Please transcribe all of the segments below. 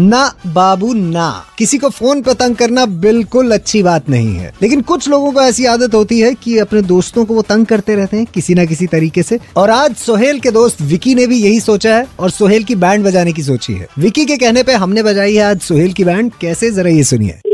ना बाबू, ना। किसी को फ़ोन पर तंग करना बिल्कुल अच्छी बात नहीं है। लेकिन कुछ लोगों को ऐसी आदत होती है कि अपने दोस्तों को वो तंग करते रहते हैं किसी ना किसी तरीके से। और आज सोहेल के दोस्त विकी ने भी यही सोचा है और सोहेल की बैंड बजाने की सोची है। विकी के कहने पे हमने बजाई है आज सोहेल की बैंड। कैसे? जरा ये सुनिए।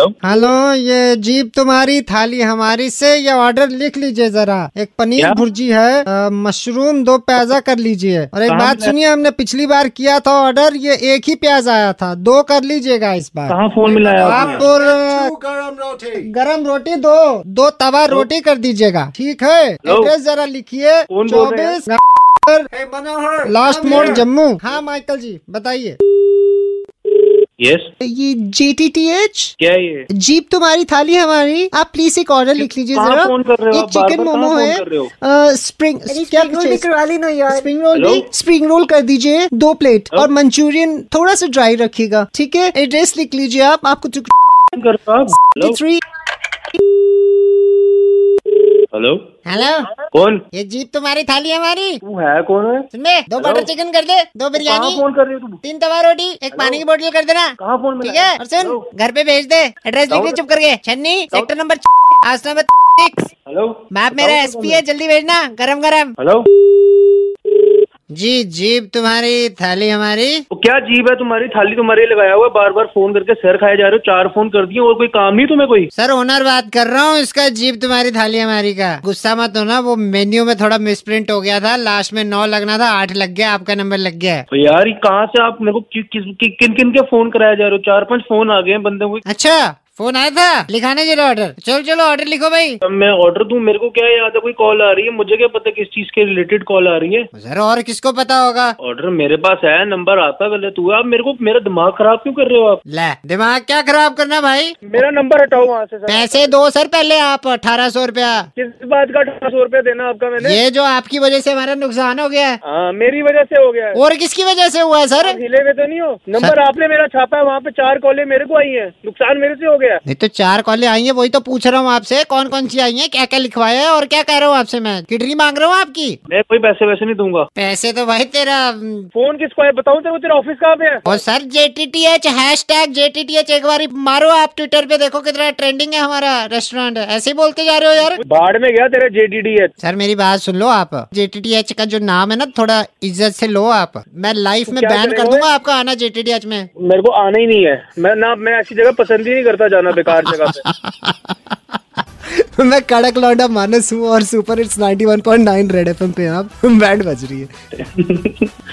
हेलो ये जीप तुम्हारी थाली हमारी से ये ऑर्डर लिख लीजिए जरा। एक पनीर भुर्जी है मशरूम दो प्याजा कर लीजिए। और एक बात सुनिए हमने पिछली बार किया था ऑर्डर ये एक ही प्याज आया था। दो कर लीजिएगा इस बार। कहाँ फ़ोन मिलाया आप और गरम रोटी। दो दो तवा रोटी कर दीजिएगा। ठीक है? एड्रेस जरा लिखिए। हैं? चौबीस लास्ट मोड़ जम्मू। हाँ माइकल जी बताइए। यस ये जी टी टी एच क्या ये? जीप तुम्हारी थाली हमारी। आप प्लीज़ एक ऑर्डर लिख लीजिए जरा। एक चिकन मोमो है। स्प्रिंग क्या स्प्रिंग रोल भी करवा ली ना यार spring roll hello? Spring roll कर दीजिए। दो प्लेट और मंचूरियन थोड़ा सा ड्राई रखिएगा। ठीक है? एड्रेस लिख लीजिए आप। आपको थ्री हेलो हेलो कौन? ये जीप तुम्हारी थाली हमारी। तू है कौन है? सुन ले दो बटर चिकन कर दे दो बिरयानी फ़ोन कर रही हो तुम? तीन तवा रोटी एक पानी की बोतल कर देना। कहाँ फ़ोन ठीक है? और सुन घर पे भेज दे। एड्रेस लिख ले चुप करके। छन्नी sector number house number six hello map मेरा एस पी है जल्दी भेजना गरम गरम हेलो जी जीप तुम्हारी थाली हमारी। वो क्या जीप है तुम्हारी? थाली तुम्हारे लगाया हुआ है। बार बार फ़ोन करके सर खाए जा रहे हो चार फ़ोन कर दिए और कोई काम नहीं तुम्हें कोई? सर ओनर बात कर रहा हूँ इसका जीप तुम्हारी थाली हमारी का। गुस्सा मत होना वो मेन्यू में थोड़ा मिसप्रिंट हो गया था। लास्ट में नौ लगना था आठ लग गया आपका नंबर लग गया है। तो यार कहाँ से आप मेरे को कि, किस कि, किन किन के फ़ोन कराया जा रहे हो? चार पाँच फ़ोन आ गए हैं बंदे को अच्छा फ़ोन आया था? लिखाने जरा ऑर्डर चलो चलो ऑर्डर लिखो भाई। अब मैं ऑर्डर दूँ मेरे को क्या याद है? कोई कॉल आ रही है? मुझे क्या पता किस चीज़ के रिलेटेड कॉल आ रही है? सर और किसको पता होगा? ऑर्डर मेरे पास है नंबर आता पहले तू आप मेरे को मेरा दिमाग खराब क्यों कर रहे हो आप? ले दिमाग क्या खराब करना भाई? मेरा नंबर हटाओ वहाँ से सर। पैसे दो सर पहले आप अठारह सौ रूपया। किस बात का अठारह सौ रूपया देना आपका मैंने? ये जो आपकी वजह से हमारा नुकसान हो गया है। हाँ मेरी वजह से हो गया है। और किसकी वजह से हुआ है सर? आप हिले हुए तो नहीं हो। नंबर आपने मेरा छापा है वहाँ पे चार कॉलें मेरे को आई है। नुकसान मेरे से हो गया। है। नहीं तो चार कॉलें आई है वही तो पूछ रहा हूँ आपसे कौन कौन सी आई है क्या क्या लिखवाया है और क्या कह रहा हूँ आपसे मैं? किडनी मांग रहा हूँ आपकी? मैं कोई पैसे वैसे नहीं दूँगा। पैसे तो भाई तेरा फ़ोन किसको है? बताऊँ तेरे तेरा ऑफ़िस कहाँ पे है? और sir J T T H hashtag J T T H एक बार मारो आप ट्विटर पे देखो कितना ट्रेंडिंग है हमारा रेस्टोरेंट ऐसे ही बोलते जा रहे हो यार। बाढ़ में गया तेरा J T T H sir मेरी बात सुन लो आप। जे टी टी एच का जो नाम है ना थोड़ा इज़्ज़त से लो आप। मैं लाइफ में बैन कर दूँगा आपका आना जे टी टी एच में। मेरे को आना ही नहीं है। मैं ना मैं ऐसी जगह पसंद ही नहीं करता जाना बेकार जगह पे। मैं कड़क लौंडा मानस हूँ और सुपर हिट्स 91.9 रेड एफएम पे आप। बैंड बज रही है।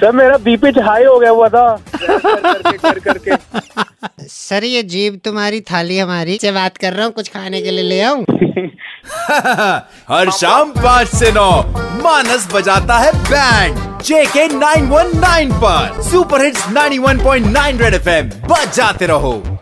सर मेरा बीपी हाई हो गया हुआ था। करके कर करके सर ये जीप तुम्हारी थाली हमारी। से बात कर रहा हूँ कुछ खाने के लिए ले आऊँ? हर शाम पाँच से नौ मानस बजाता है बैंड। जेके 919 पर। Super hits 91.9 red F M बजाते रहो।